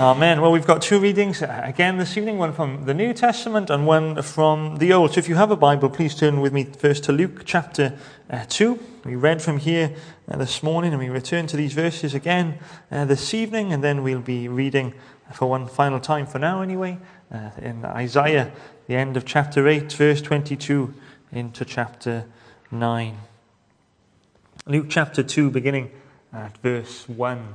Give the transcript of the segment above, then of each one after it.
Amen. Well, we've got two readings uh, again this evening one from the New Testament and one from the Old. So if you have a Bible, please turn with me first to Luke chapter uh, 2. We read from here uh, this morning and we return to these verses again uh, this evening, and then we'll be reading for one final time for now, anyway, uh, in Isaiah, the end of chapter 8, verse 22, into chapter 9. Luke chapter 2, beginning at verse 1.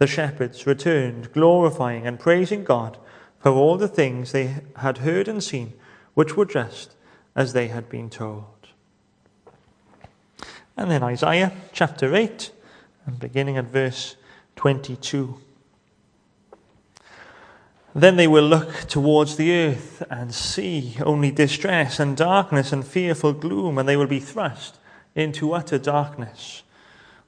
the shepherds returned, glorifying and praising God for all the things they had heard and seen, which were just as they had been told. And then Isaiah chapter 8, and beginning at verse 22. Then they will look towards the earth and see only distress and darkness and fearful gloom, and they will be thrust into utter darkness.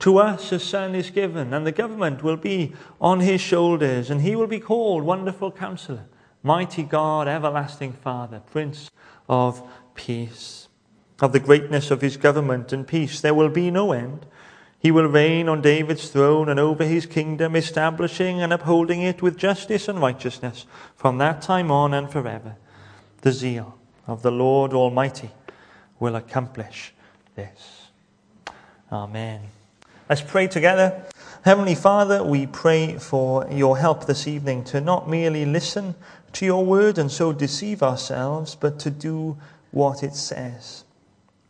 to us a son is given, and the government will be on his shoulders, and he will be called Wonderful Counselor, Mighty God, Everlasting Father, Prince of Peace. Of the greatness of his government and peace there will be no end. He will reign on David's throne and over his kingdom, establishing and upholding it with justice and righteousness from that time on and forever. The zeal of the Lord Almighty will accomplish this. Amen. Let's pray together. Heavenly Father, we pray for your help this evening to not merely listen to your word and so deceive ourselves, but to do what it says.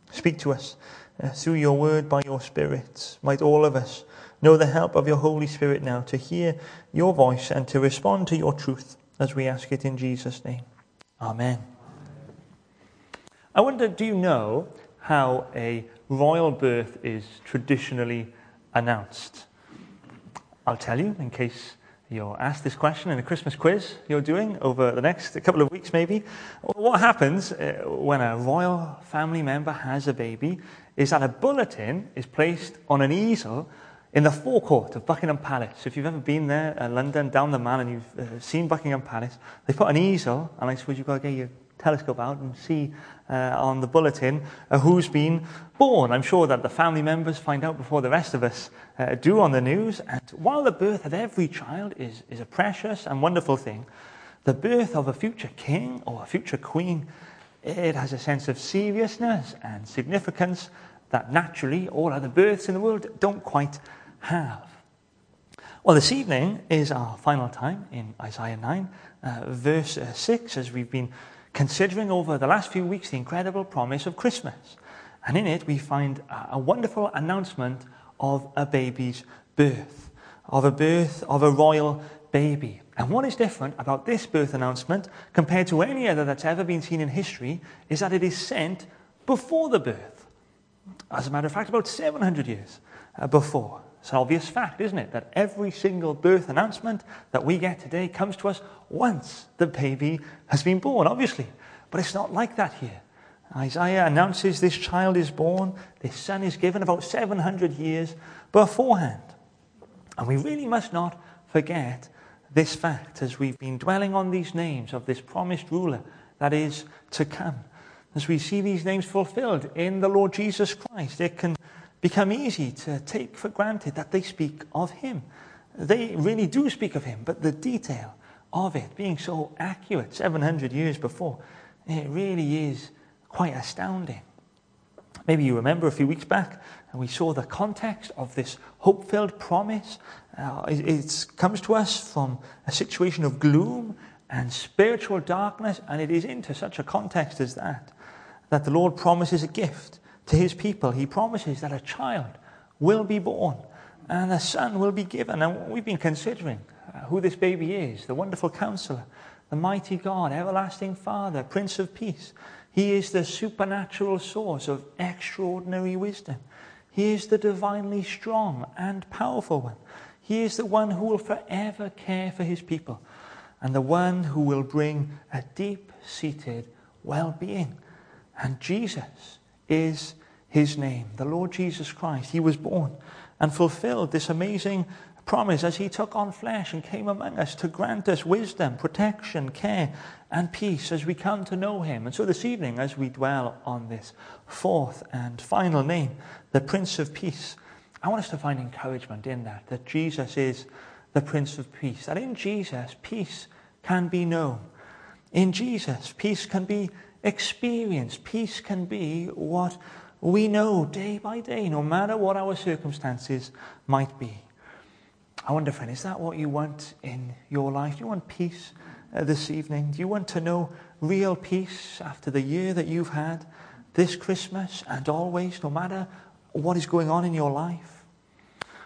Speak to us uh, through your word by your Spirit. Might all of us know the help of your Holy Spirit now to hear your voice and to respond to your truth as we ask it in Jesus' name. Amen. I wonder, do you know how a royal birth is traditionally announced. I'll tell you in case you're asked this question in a Christmas quiz you're doing over the next couple of weeks, maybe. What happens uh, when a royal family member has a baby is that a bulletin is placed on an easel in the forecourt of Buckingham Palace. So if you've ever been there, uh, London, down the Mall, and you've uh, seen Buckingham Palace, they put an easel, and I suppose you've got to get your telescope out and see uh, on the bulletin uh, who's been born. I'm sure that the family members find out before the rest of us uh, do on the news. And while the birth of every child is, is a precious and wonderful thing, the birth of a future king or a future queen, it has a sense of seriousness and significance that naturally all other births in the world don't quite have. Well, this evening is our final time in Isaiah 9, uh, verse uh, 6, as we've been considering over the last few weeks the incredible promise of Christmas. And in it, we find a wonderful announcement of a baby's birth, of a birth of a royal baby. And what is different about this birth announcement compared to any other that's ever been seen in history is that it is sent before the birth. As a matter of fact, about 700 years uh, before. It's an obvious fact, isn't it? That every single birth announcement that we get today comes to us once the baby has been born, obviously. But it's not like that here. Isaiah announces this child is born, this son is given about 700 years beforehand. And we really must not forget this fact as we've been dwelling on these names of this promised ruler that is to come. As we see these names fulfilled in the Lord Jesus Christ, it can become easy to take for granted that they speak of him. They really do speak of him, but the detail of it being so accurate 700 years before, it really is quite astounding. Maybe you remember a few weeks back, and we saw the context of this hope filled promise. Uh, it, it comes to us from a situation of gloom and spiritual darkness, and it is into such a context as that that the Lord promises a gift to his people, he promises that a child will be born and a son will be given. And we've been considering uh, who this baby is the wonderful counselor, the mighty God, everlasting Father, Prince of Peace. He is the supernatural source of extraordinary wisdom. He is the divinely strong and powerful one. He is the one who will forever care for his people and the one who will bring a deep seated well being. And Jesus is his name, the Lord Jesus Christ. He was born and fulfilled this amazing promise as he took on flesh and came among us to grant us wisdom, protection, care, and peace as we come to know him. And so this evening, as we dwell on this fourth and final name, the Prince of Peace, I want us to find encouragement in that, that Jesus is the Prince of Peace, that in Jesus, peace can be known. In Jesus, peace can be experience. Peace can be what we know day by day, no matter what our circumstances might be. I wonder, friend, is that what you want in your life? Do you want peace uh, this evening? Do you want to know real peace after the year that you've had this Christmas and always, no matter what is going on in your life?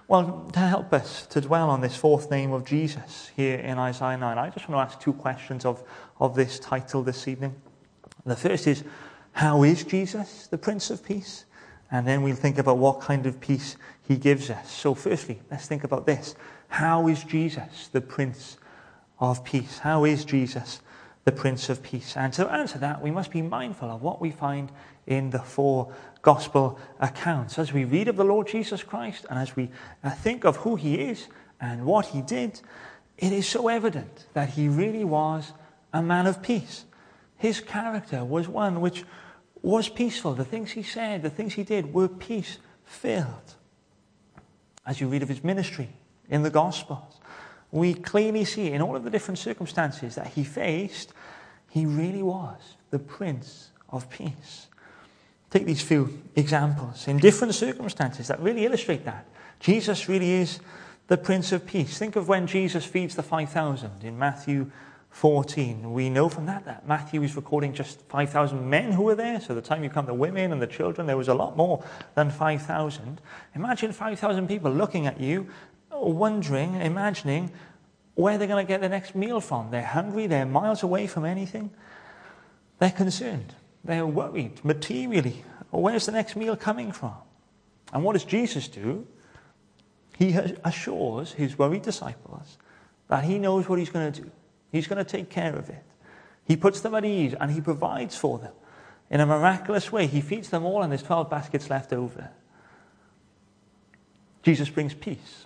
Well, to help us to dwell on this fourth name of Jesus here in Isaiah 9, I just want to ask two questions of, of this title this evening. The first is, how is Jesus the Prince of Peace? And then we'll think about what kind of peace he gives us. So, firstly, let's think about this. How is Jesus the Prince of Peace? How is Jesus the Prince of Peace? And to answer that, we must be mindful of what we find in the four gospel accounts. As we read of the Lord Jesus Christ and as we uh, think of who he is and what he did, it is so evident that he really was a man of peace. His character was one which was peaceful. The things he said, the things he did were peace filled. As you read of his ministry in the Gospels, we clearly see in all of the different circumstances that he faced, he really was the Prince of Peace. Take these few examples in different circumstances that really illustrate that. Jesus really is the Prince of Peace. Think of when Jesus feeds the 5,000 in Matthew 14. We know from that that Matthew is recording just 5,000 men who were there. So the time you come the women and the children, there was a lot more than 5,000. Imagine 5,000 people looking at you, wondering, imagining where they're going to get the next meal from. They're hungry, they're miles away from anything. They're concerned, they're worried materially. Where's the next meal coming from? And what does Jesus do? He assures his worried disciples that he knows what he's going to do. He's going to take care of it. He puts them at ease and he provides for them. In a miraculous way, he feeds them all and there's 12 baskets left over. Jesus brings peace.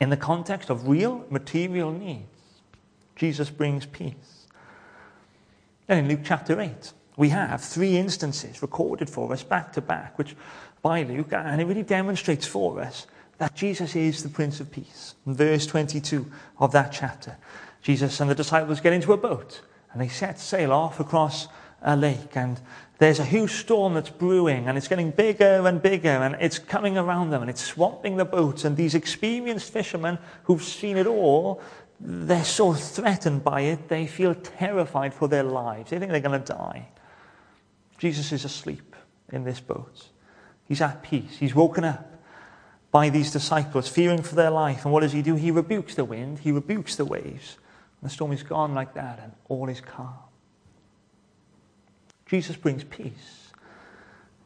In the context of real material needs, Jesus brings peace. Then in Luke chapter 8, we have three instances recorded for us back to back, which by Luke, and it really demonstrates for us that Jesus is the Prince of Peace. Verse 22 of that chapter, Jesus and the disciples get into a boat and they set sail off across a lake. And there's a huge storm that's brewing and it's getting bigger and bigger and it's coming around them and it's swamping the boat. And these experienced fishermen who've seen it all, they're so threatened by it, they feel terrified for their lives. They think they're going to die. Jesus is asleep in this boat. He's at peace. He's woken up by these disciples, fearing for their life. And what does he do? He rebukes the wind, he rebukes the waves. The storm is gone like that, and all is calm. Jesus brings peace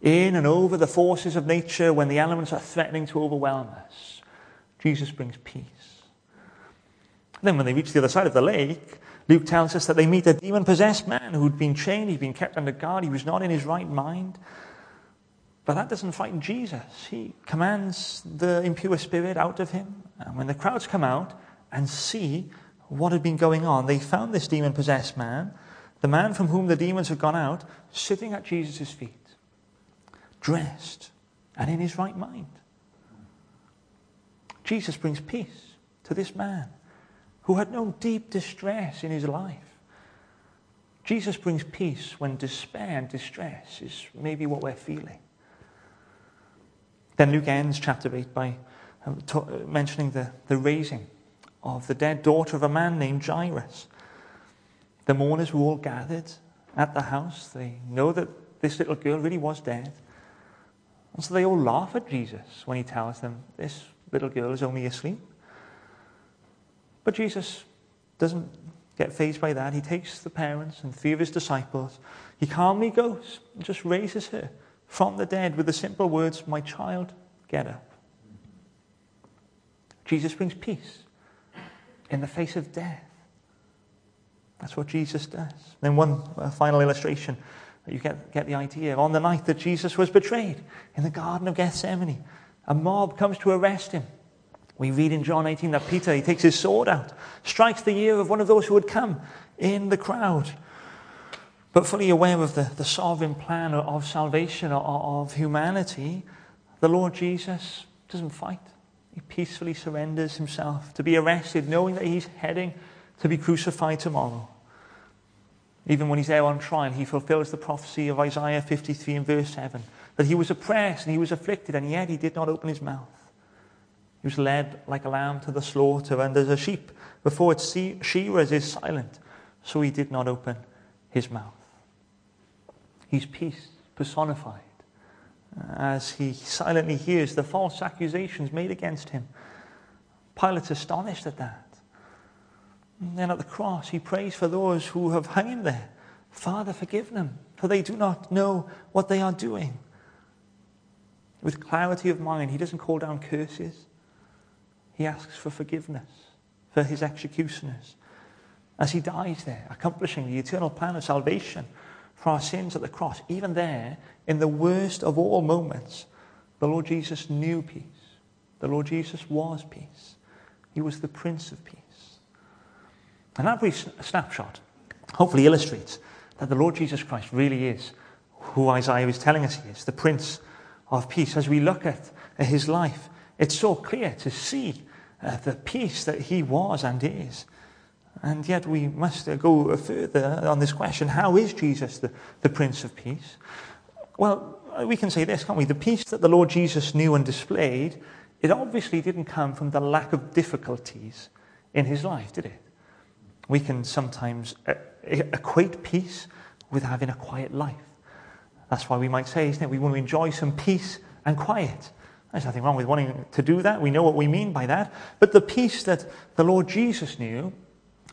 in and over the forces of nature when the elements are threatening to overwhelm us. Jesus brings peace. Then, when they reach the other side of the lake, Luke tells us that they meet a demon possessed man who'd been chained, he'd been kept under guard, he was not in his right mind. But that doesn't frighten Jesus. He commands the impure spirit out of him. And when the crowds come out and see what had been going on, they found this demon possessed man, the man from whom the demons had gone out, sitting at Jesus' feet, dressed and in his right mind. Jesus brings peace to this man who had known deep distress in his life. Jesus brings peace when despair and distress is maybe what we're feeling. Then Luke ends chapter 8 by um, mentioning the, the raising of the dead daughter of a man named Jairus. The mourners were all gathered at the house. They know that this little girl really was dead. And so they all laugh at Jesus when he tells them this little girl is only asleep. But Jesus doesn't get fazed by that. He takes the parents and three of his disciples. He calmly goes and just raises her from the dead with the simple words, My child, get up. Jesus brings peace in the face of death. That's what Jesus does. Then, one uh, final illustration you get, get the idea. On the night that Jesus was betrayed in the Garden of Gethsemane, a mob comes to arrest him. We read in John 18 that Peter, he takes his sword out, strikes the ear of one of those who had come in the crowd. But fully aware of the, the sovereign plan of salvation of humanity, the Lord Jesus doesn't fight. He peacefully surrenders himself to be arrested, knowing that he's heading to be crucified tomorrow. Even when he's there on trial, he fulfills the prophecy of Isaiah 53 and verse 7 that he was oppressed and he was afflicted, and yet he did not open his mouth. He was led like a lamb to the slaughter, and as a sheep before its shearers is silent, so he did not open his mouth. He's peace personified as he silently hears the false accusations made against him. Pilate's astonished at that. And then at the cross, he prays for those who have hung him there. Father, forgive them, for they do not know what they are doing. With clarity of mind, he doesn't call down curses. He asks for forgiveness for his executioners as he dies there, accomplishing the eternal plan of salvation for our sins at the cross, even there, in the worst of all moments, the Lord Jesus knew peace. The Lord Jesus was peace. He was the Prince of Peace. And that brief snapshot hopefully illustrates that the Lord Jesus Christ really is who Isaiah is telling us he is, the Prince of Peace. As we look at his life, it's so clear to see uh, the peace that he was and is. And yet we must go further on this question how is Jesus the, the Prince of Peace? Well, we can say this, can't we? The peace that the Lord Jesus knew and displayed, it obviously didn't come from the lack of difficulties in his life, did it? We can sometimes uh, equate peace with having a quiet life. That's why we might say, isn't it? We want to enjoy some peace and quiet. There's nothing wrong with wanting to do that. We know what we mean by that. But the peace that the Lord Jesus knew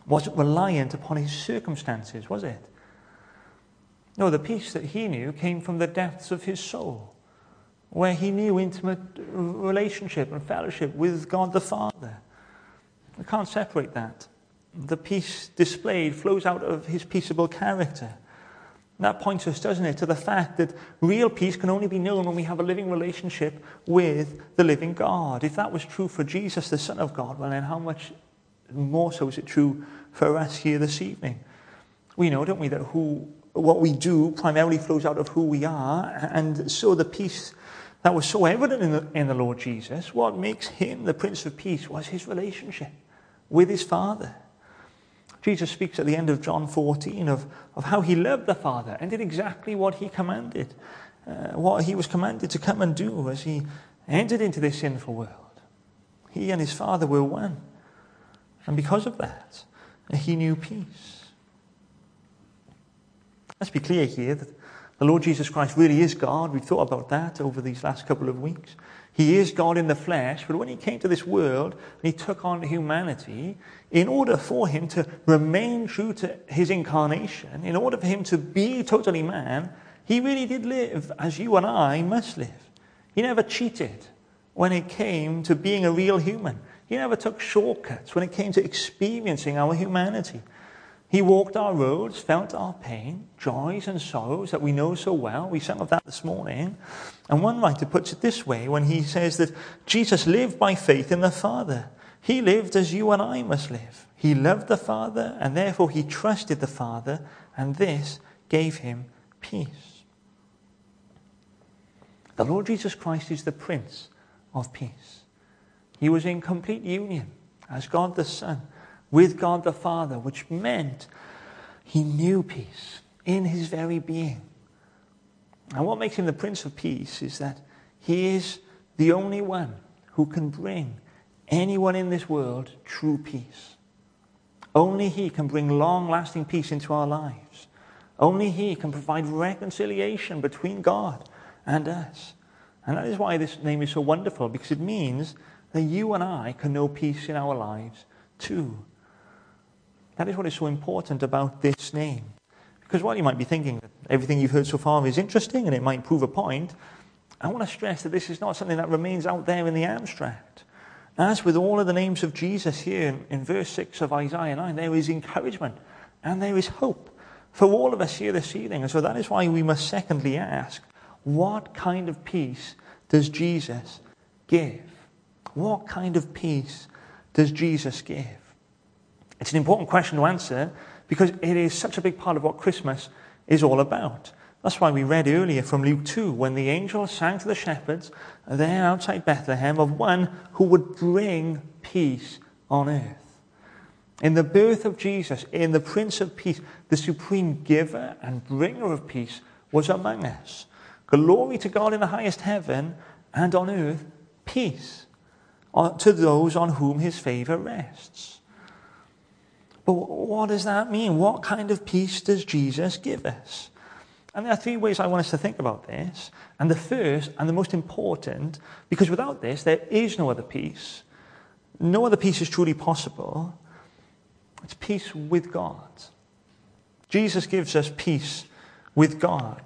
wasn't reliant upon his circumstances, was it? No, the peace that he knew came from the depths of his soul, where he knew intimate relationship and fellowship with God the Father. We can't separate that. The peace displayed flows out of his peaceable character. That points us, doesn't it, to the fact that real peace can only be known when we have a living relationship with the living God. If that was true for Jesus, the Son of God, well, then how much more so is it true for us here this evening? We know, don't we, that who, what we do primarily flows out of who we are, and so the peace that was so evident in the, in the Lord Jesus, what makes him the Prince of Peace was his relationship with his Father. Jesus speaks at the end of John 14 of, of how he loved the Father and did exactly what he commanded, uh, what he was commanded to come and do as he entered into this sinful world. He and his Father were one. And because of that, he knew peace. Let's be clear here that the Lord Jesus Christ really is God. We've thought about that over these last couple of weeks. He is God in the flesh, but when he came to this world and he took on humanity, in order for him to remain true to his incarnation, in order for him to be totally man, he really did live as you and I must live. He never cheated when it came to being a real human. He never took shortcuts when it came to experiencing our humanity. He walked our roads, felt our pain, joys and sorrows that we know so well. We sang of that this morning. And one writer puts it this way when he says that Jesus lived by faith in the Father. He lived as you and I must live. He loved the Father, and therefore he trusted the Father, and this gave him peace. The Lord Jesus Christ is the Prince of Peace. He was in complete union as God the Son with God the Father, which meant he knew peace in his very being. And what makes him the Prince of Peace is that he is the only one who can bring anyone in this world true peace. Only he can bring long lasting peace into our lives. Only he can provide reconciliation between God and us. And that is why this name is so wonderful, because it means that you and I can know peace in our lives too. That is what is so important about this name. Because while you might be thinking that everything you've heard so far is interesting and it might prove a point, I want to stress that this is not something that remains out there in the abstract. As with all of the names of Jesus here in, in verse 6 of Isaiah 9, there is encouragement and there is hope for all of us here this evening. And so that is why we must secondly ask, what kind of peace does Jesus give? What kind of peace does Jesus give? It's an important question to answer because it is such a big part of what Christmas is all about. That's why we read earlier from Luke 2 when the angel sang to the shepherds there outside Bethlehem of one who would bring peace on earth. In the birth of Jesus, in the Prince of Peace, the supreme giver and bringer of peace was among us. Glory to God in the highest heaven, and on earth, peace to those on whom his favor rests. But what does that mean? What kind of peace does Jesus give us? And there are three ways I want us to think about this. And the first and the most important, because without this, there is no other peace. No other peace is truly possible. It's peace with God. Jesus gives us peace with God.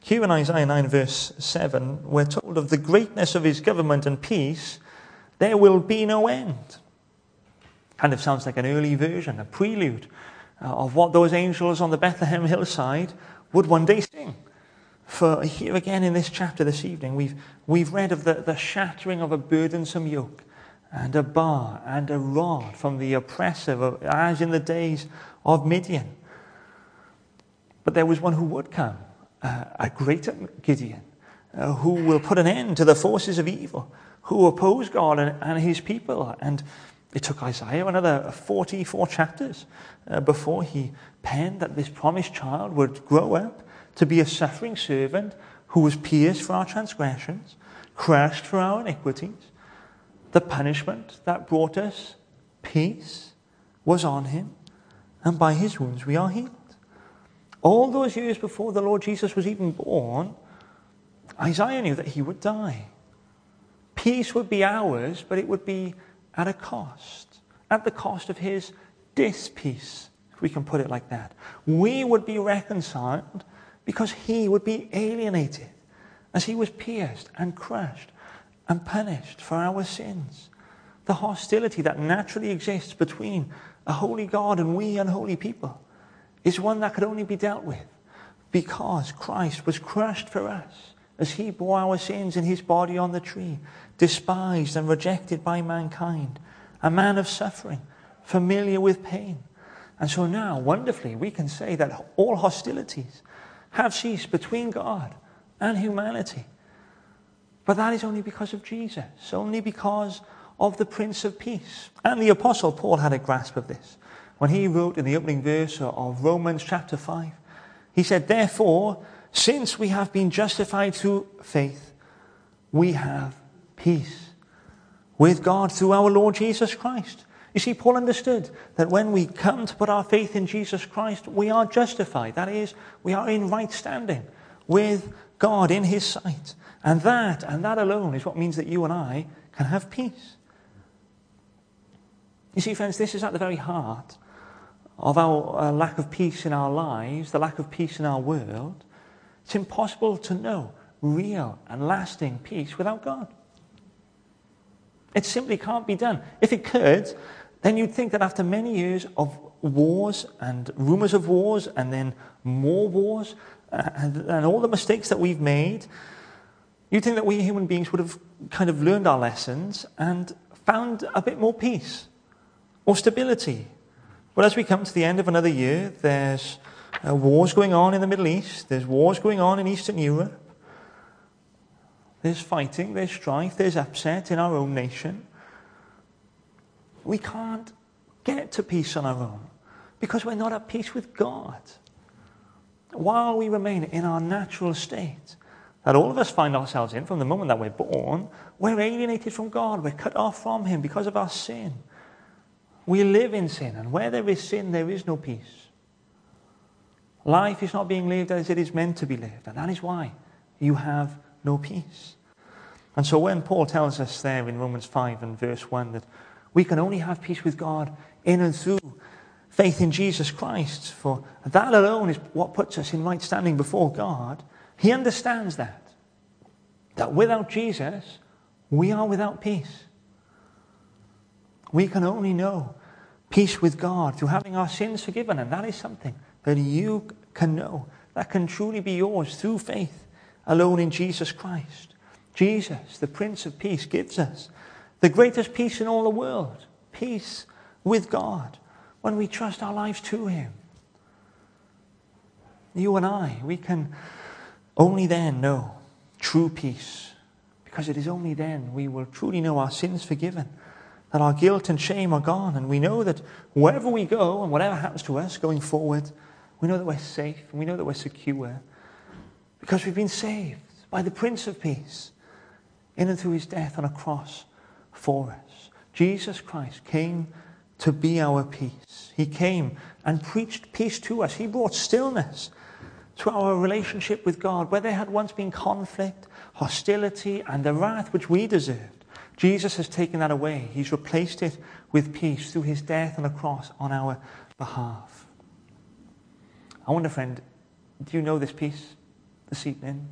Here in Isaiah 9, verse 7, we're told of the greatness of his government and peace, there will be no end. Kind of sounds like an early version, a prelude uh, of what those angels on the Bethlehem hillside would one day sing. For here again in this chapter this evening, we've, we've read of the, the shattering of a burdensome yoke and a bar and a rod from the oppressor, as in the days of Midian. But there was one who would come, uh, a greater Gideon, uh, who will put an end to the forces of evil, who oppose God and, and his people. And it took Isaiah another 44 chapters uh, before he penned that this promised child would grow up to be a suffering servant who was pierced for our transgressions, crushed for our iniquities. The punishment that brought us peace was on him, and by his wounds we are healed. All those years before the Lord Jesus was even born, Isaiah knew that he would die. Peace would be ours, but it would be at a cost, at the cost of his dispeace, if we can put it like that. We would be reconciled because he would be alienated as he was pierced and crushed and punished for our sins. the hostility that naturally exists between a holy God and we unholy people is one that could only be dealt with because Christ was crushed for us as he bore our sins in his body on the tree, despised and rejected by mankind, a man of suffering, familiar with pain. And so now, wonderfully, we can say that all hostilities have ceased between God and humanity. But that is only because of Jesus, only because of the Prince of Peace. And the Apostle Paul had a grasp of this. When he wrote in the opening verse of Romans chapter 5, he said, Therefore, since we have been justified through faith, we have peace with God through our Lord Jesus Christ. You see, Paul understood that when we come to put our faith in Jesus Christ, we are justified. That is, we are in right standing with God in His sight. And that, and that alone, is what means that you and I can have peace. You see, friends, this is at the very heart of our uh, lack of peace in our lives, the lack of peace in our world. It's impossible to know real and lasting peace without God. It simply can't be done. If it could, then you'd think that after many years of wars and rumors of wars and then more wars uh, and, and all the mistakes that we've made, you'd think that we human beings would have kind of learned our lessons and found a bit more peace or stability. But as we come to the end of another year, there's uh, wars going on in the Middle East, there's wars going on in Eastern Europe, there's fighting, there's strife, there's upset in our own nation. We can't get to peace on our own because we're not at peace with God. While we remain in our natural state, that all of us find ourselves in from the moment that we're born, we're alienated from God, we're cut off from Him because of our sin. We live in sin, and where there is sin, there is no peace. Life is not being lived as it is meant to be lived, and that is why you have no peace. And so when Paul tells us there in Romans 5 and verse 1 that we can only have peace with God in and through faith in Jesus Christ, for that alone is what puts us in right standing before God, he understands that. That without Jesus, we are without peace. We can only know peace with God through having our sins forgiven, and that is something that you can know. That can truly be yours through faith alone in Jesus Christ. Jesus, the Prince of Peace, gives us the greatest peace in all the world peace with God when we trust our lives to Him. You and I, we can only then know true peace because it is only then we will truly know our sins forgiven that our guilt and shame are gone. And we know that wherever we go and whatever happens to us going forward, we know that we're safe and we know that we're secure because we've been saved by the Prince of Peace in and through his death on a cross for us. Jesus Christ came to be our peace. He came and preached peace to us. He brought stillness to our relationship with God where there had once been conflict, hostility, and the wrath which we deserved. Jesus has taken that away. He's replaced it with peace through his death on a cross on our behalf. I wonder, friend, do you know this peace this evening?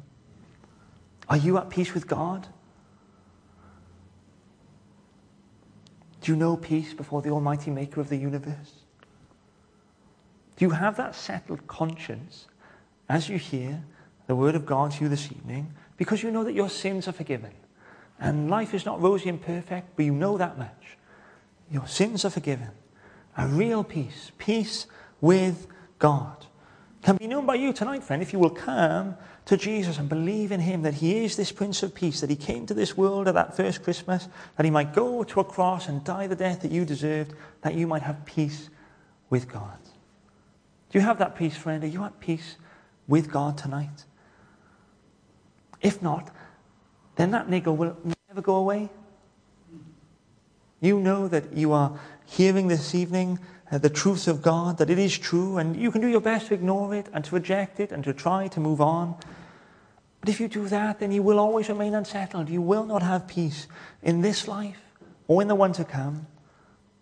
Are you at peace with God? Do you know peace before the Almighty Maker of the universe? Do you have that settled conscience as you hear the Word of God to you this evening because you know that your sins are forgiven? And life is not rosy and perfect, but you know that much. Your sins are forgiven. A real peace, peace with God, can be known by you tonight, friend, if you will come to Jesus and believe in Him that He is this Prince of Peace, that He came to this world at that first Christmas, that He might go to a cross and die the death that you deserved, that you might have peace with God. Do you have that peace, friend? Are you at peace with God tonight? If not, then that niggle will never go away. You know that you are hearing this evening Uh, the truth of God, that it is true, and you can do your best to ignore it and to reject it and to try to move on. But if you do that, then you will always remain unsettled. You will not have peace in this life or in the one to come.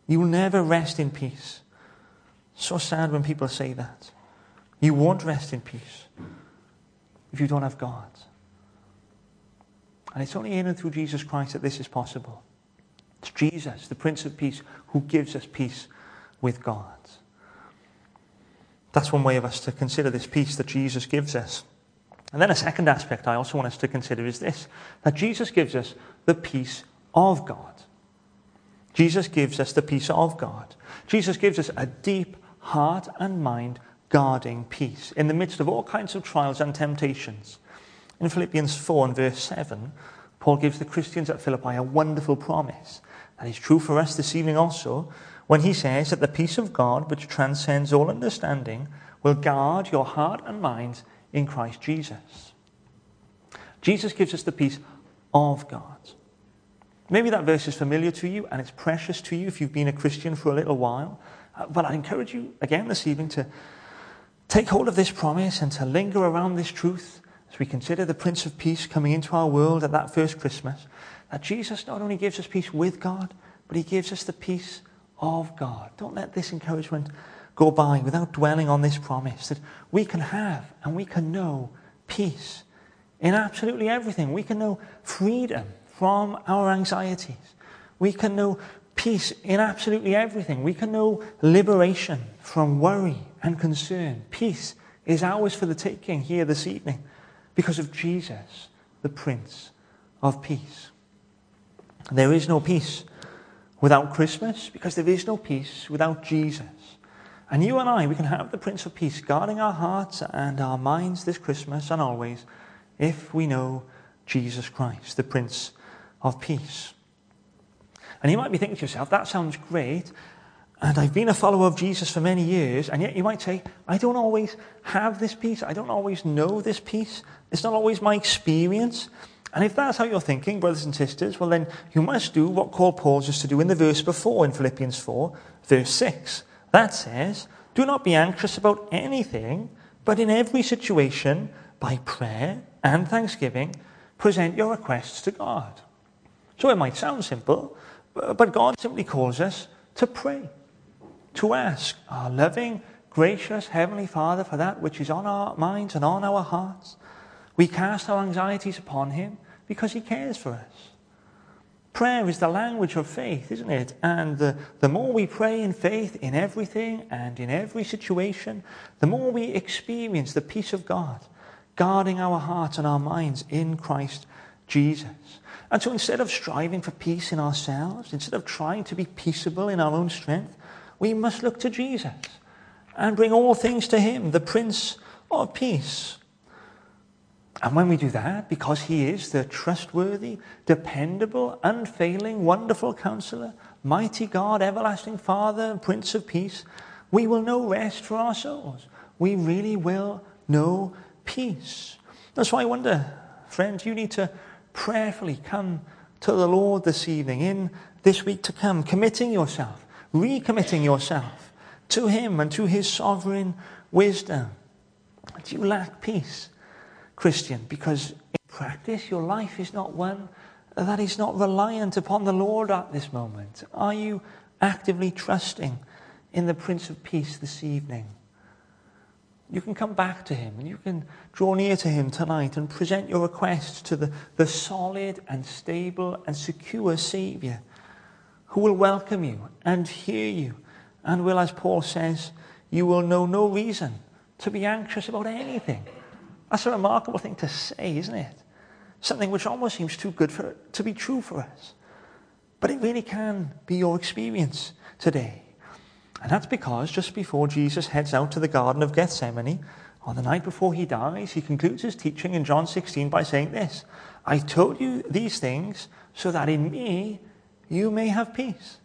You will never rest in peace. So sad when people say that. You won't rest in peace if you don't have God. And it's only in and through Jesus Christ that this is possible. It's Jesus, the Prince of Peace, who gives us peace with God. That's one way of us to consider this peace that Jesus gives us. And then a second aspect I also want us to consider is this that Jesus gives us the peace of God. Jesus gives us the peace of God. Jesus gives us a deep heart and mind guarding peace in the midst of all kinds of trials and temptations. In Philippians 4 and verse 7, Paul gives the Christians at Philippi a wonderful promise that is true for us this evening also when he says that the peace of God, which transcends all understanding, will guard your heart and mind in Christ Jesus. Jesus gives us the peace of God. Maybe that verse is familiar to you and it's precious to you if you've been a Christian for a little while. Uh, but I encourage you again this evening to take hold of this promise and to linger around this truth as we consider the Prince of Peace coming into our world at that first Christmas. That Jesus not only gives us peace with God, but he gives us the peace of God. Don't let this encouragement go by without dwelling on this promise that we can have and we can know peace in absolutely everything. We can know freedom from our anxieties. We can know peace in absolutely everything. We can know liberation from worry and concern. Peace is ours for the taking here this evening because of Jesus, the Prince of Peace. There is no peace without Christmas because there is no peace without Jesus. And you and I, we can have the Prince of Peace guarding our hearts and our minds this Christmas and always if we know Jesus Christ, the Prince of Peace. And you might be thinking to yourself, that sounds great. And I've been a follower of Jesus for many years. And yet you might say, I don't always have this peace. I don't always know this peace. It's not always my experience. And if that's how you're thinking, brothers and sisters, well, then you must do what Paul calls us to do in the verse before in Philippians 4, verse 6. That says, Do not be anxious about anything, but in every situation, by prayer and thanksgiving, present your requests to God. So it might sound simple, but God simply calls us to pray, to ask our loving, gracious Heavenly Father for that which is on our minds and on our hearts. We cast our anxieties upon Him because He cares for us. Prayer is the language of faith, isn't it? And the, the more we pray in faith in everything and in every situation, the more we experience the peace of God, guarding our hearts and our minds in Christ Jesus. And so instead of striving for peace in ourselves, instead of trying to be peaceable in our own strength, we must look to Jesus and bring all things to Him, the Prince of Peace. And when we do that, because He is the trustworthy, dependable, unfailing, wonderful counselor, mighty God, everlasting Father, Prince of Peace, we will know rest for our souls. We really will know peace. That's why I wonder, friends, you need to prayerfully come to the Lord this evening, in this week to come, committing yourself, recommitting yourself to Him and to His sovereign wisdom. Do you lack peace? Christian because in practice your life is not one that is not reliant upon the Lord at this moment. Are you actively trusting in the Prince of Peace this evening? You can come back to him and you can draw near to him tonight and present your requests to the, the solid and stable and secure Saviour who will welcome you and hear you and will, as Paul says, you will know no reason to be anxious about anything. That's a remarkable thing to say, isn't it? Something which almost seems too good for, to be true for us. But it really can be your experience today. And that's because just before Jesus heads out to the Garden of Gethsemane, on the night before he dies, he concludes his teaching in John 16 by saying this I told you these things so that in me you may have peace.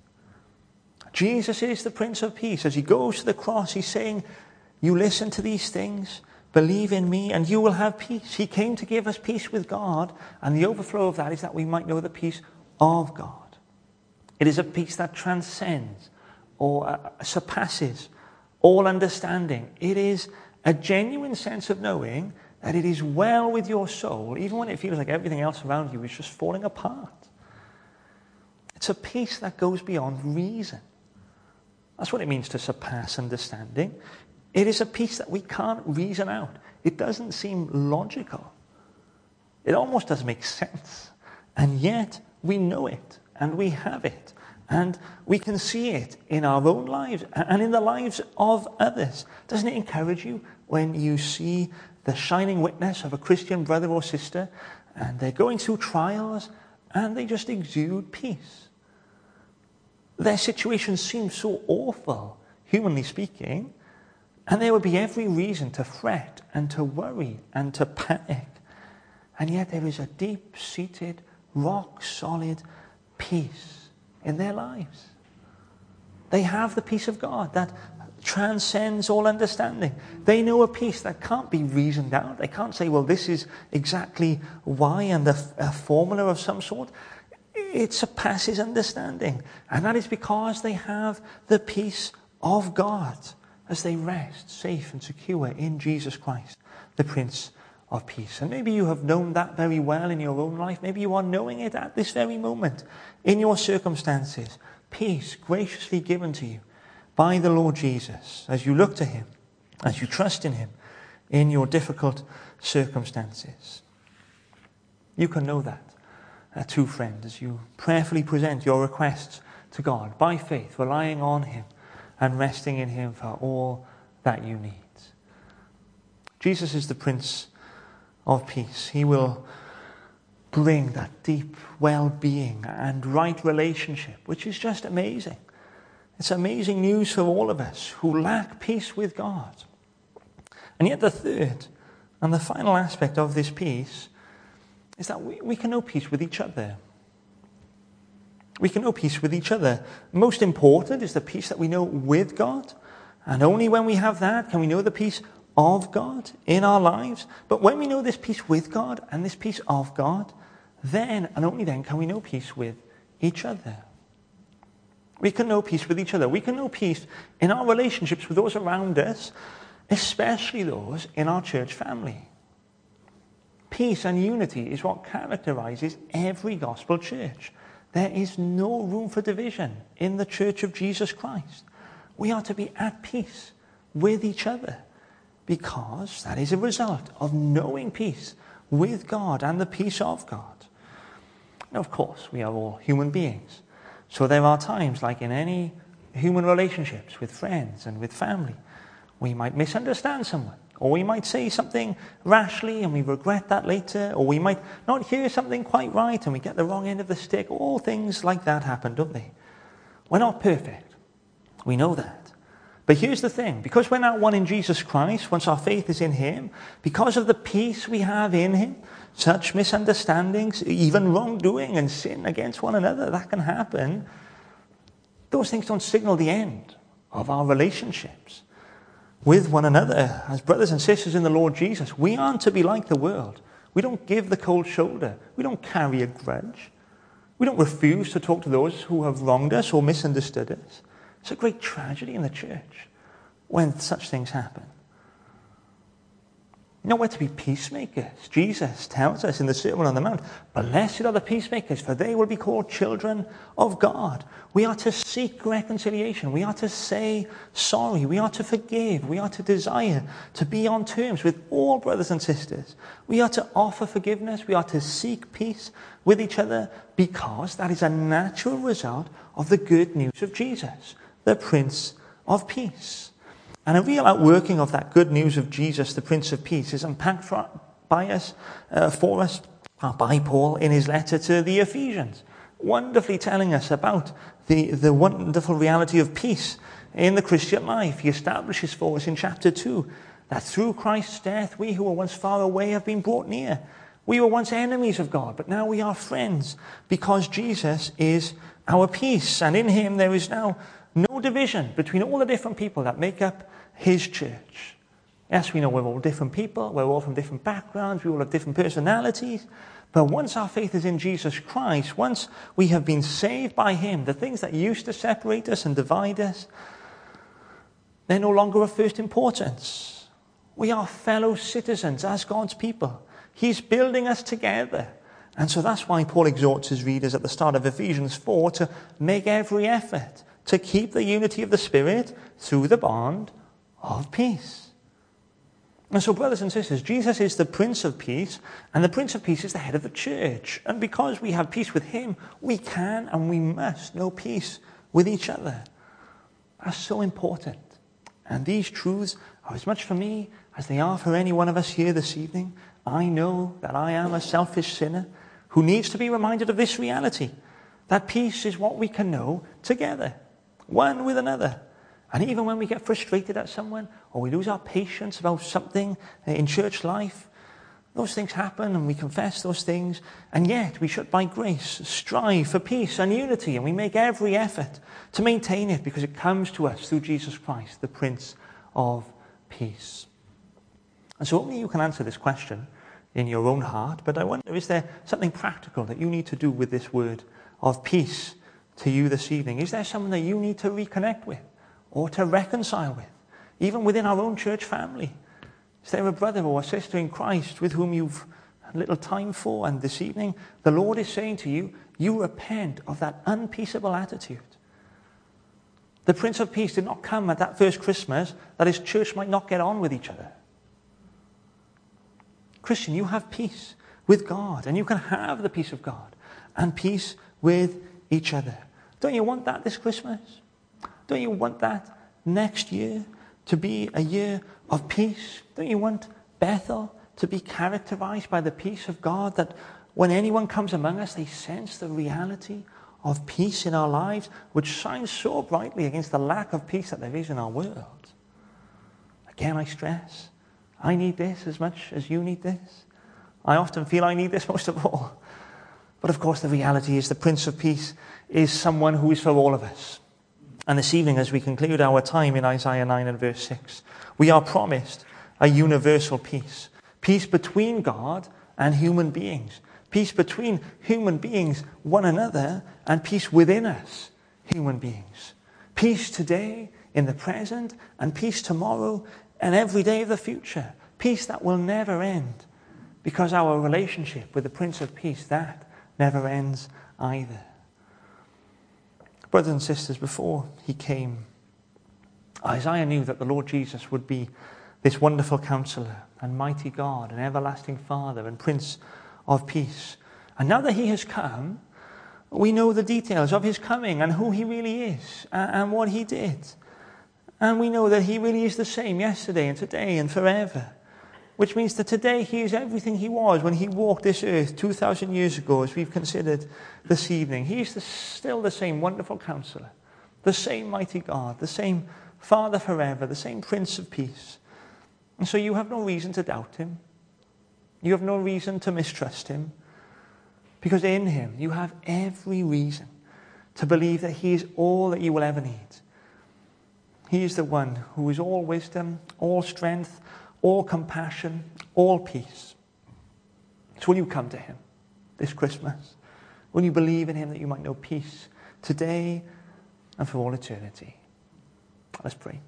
Jesus is the Prince of Peace. As he goes to the cross, he's saying, You listen to these things, Believe in me and you will have peace. He came to give us peace with God, and the overflow of that is that we might know the peace of God. It is a peace that transcends or uh, surpasses all understanding. It is a genuine sense of knowing that it is well with your soul, even when it feels like everything else around you is just falling apart. It's a peace that goes beyond reason. That's what it means to surpass understanding. It is a peace that we can't reason out. It doesn't seem logical. It almost doesn't make sense. And yet we know it and we have it. And we can see it in our own lives and in the lives of others. Doesn't it encourage you when you see the shining witness of a Christian brother or sister and they're going through trials and they just exude peace? Their situation seems so awful, humanly speaking, and there would be every reason to fret and to worry and to panic. And yet there is a deep seated, rock solid peace in their lives. They have the peace of God that transcends all understanding. They know a peace that can't be reasoned out. They can't say, well, this is exactly why and a, a formula of some sort. It surpasses understanding. And that is because they have the peace of God as they rest safe and secure in Jesus Christ, the Prince of Peace. And maybe you have known that very well in your own life. Maybe you are knowing it at this very moment in your circumstances. Peace graciously given to you by the Lord Jesus as you look to Him, as you trust in Him in your difficult circumstances. You can know that, uh, too, friend, as you prayerfully present your requests to God by faith, relying on Him and resting in Him for all that you need. Jesus is the Prince of Peace. He will bring that deep well being and right relationship, which is just amazing. It's amazing news for all of us who lack peace with God. And yet, the third and the final aspect of this peace is that we, we can know peace with each other. We can know peace with each other. Most important is the peace that we know with God. And only when we have that can we know the peace of God in our lives. But when we know this peace with God and this peace of God, then and only then can we know peace with each other. We can know peace with each other. We can know peace in our relationships with those around us, especially those in our church family. Peace and unity is what characterizes every gospel church. There is no room for division in the church of Jesus Christ. We are to be at peace with each other because that is a result of knowing peace with God and the peace of God. Now, of course, we are all human beings. So there are times, like in any human relationships with friends and with family, we might misunderstand someone. Or we might say something rashly and we regret that later. Or we might not hear something quite right and we get the wrong end of the stick. All things like that happen, don't they? We're not perfect. We know that. But here's the thing because we're now one in Jesus Christ, once our faith is in Him, because of the peace we have in Him, such misunderstandings, even wrongdoing and sin against one another, that can happen. Those things don't signal the end of our relationships with one another as brothers and sisters in the Lord Jesus. We aren't to be like the world. We don't give the cold shoulder. We don't carry a grudge. We don't refuse to talk to those who have wronged us or misunderstood us. It's a great tragedy in the church when such things happen. No, we're to be peacemakers. Jesus tells us in the Sermon on the Mount, Blessed are the peacemakers, for they will be called children of God. We are to seek reconciliation. We are to say sorry. We are to forgive. We are to desire to be on terms with all brothers and sisters. We are to offer forgiveness. We are to seek peace with each other because that is a natural result of the good news of Jesus, the Prince of Peace. And a real outworking of that good news of Jesus, the Prince of Peace, is unpacked for, by us, uh, for us, uh, by Paul in his letter to the Ephesians, wonderfully telling us about the, the wonderful reality of peace in the Christian life. He establishes for us in chapter 2 that through Christ's death, we who were once far away have been brought near. We were once enemies of God, but now we are friends because Jesus is our peace. And in him there is now no division between all the different people that make up his church. Yes, we know we're all different people, we're all from different backgrounds, we all have different personalities. But once our faith is in Jesus Christ, once we have been saved by Him, the things that used to separate us and divide us, they're no longer of first importance. We are fellow citizens as God's people. He's building us together. And so that's why Paul exhorts his readers at the start of Ephesians 4 to make every effort to keep the unity of the Spirit through the bond of peace. And so, brothers and sisters, Jesus is the Prince of Peace, and the Prince of Peace is the head of the church. And because we have peace with him, we can and we must know peace with each other. That's so important. And these truths are as much for me as they are for any one of us here this evening. I know that I am a selfish sinner who needs to be reminded of this reality that peace is what we can know together, one with another. And even when we get frustrated at someone or we lose our patience about something in church life, those things happen and we confess those things. And yet we should, by grace, strive for peace and unity. And we make every effort to maintain it because it comes to us through Jesus Christ, the Prince of Peace. And so only you can answer this question in your own heart. But I wonder, is there something practical that you need to do with this word of peace to you this evening? Is there someone that you need to reconnect with or to reconcile with, even within our own church family? Is there a brother or a sister in Christ with whom you've little time for? And this evening, the Lord is saying to you, you repent of that unpeaceable attitude. The Prince of Peace did not come at that first Christmas that his church might not get on with each other. Christian, you have peace with God, and you can have the peace of God and peace with each other. Don't you want that this Christmas? Don't you want that next year to be a year of peace? Don't you want Bethel to be characterized by the peace of God that when anyone comes among us, they sense the reality of peace in our lives, which shines so brightly against the lack of peace that there is in our world? Again, I stress I need this as much as you need this. I often feel I need this most of all. But of course, the reality is the Prince of Peace is someone who is for all of us. And this evening, as we conclude our time in Isaiah 9 and verse 6, we are promised a universal peace peace between God and human beings, peace between human beings, one another, and peace within us, human beings. Peace today, in the present, and peace tomorrow and every day of the future. Peace that will never end because our relationship with the Prince of Peace, that never ends either. Brothers and sisters, before he came, Isaiah knew that the Lord Jesus would be this wonderful counselor and mighty God and everlasting Father and Prince of Peace. And now that he has come, we know the details of his coming and who he really is and what he did. And we know that He really is the same yesterday and today and forever. Which means that today He is everything He was when He walked this earth 2,000 years ago, as we've considered this evening. He is the, still the same wonderful counselor, the same mighty God, the same Father forever, the same Prince of Peace. And so you have no reason to doubt Him. You have no reason to mistrust Him. Because in Him, you have every reason to believe that He is all that you will ever need he is the one who is all wisdom, all strength, all compassion, all peace. So will you come to him this Christmas? Will you believe in him that you might know peace today and for all eternity? Let's pray.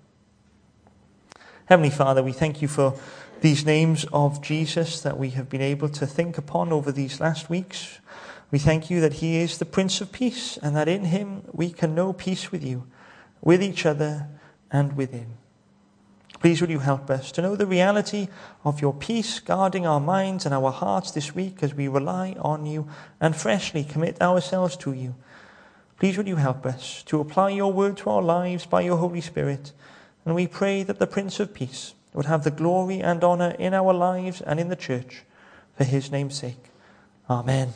Heavenly Father, we thank you for these names of Jesus that we have been able to think upon over these last weeks. We thank you that he is the Prince of Peace and that in him we can know peace with you, with each other, and within. Please will you help us to know the reality of your peace guarding our minds and our hearts this week as we rely on you and freshly commit ourselves to you. Please will you help us to apply your word to our lives by your Holy Spirit. And we pray that the Prince of Peace would have the glory and honor in our lives and in the church for his name's sake. Amen.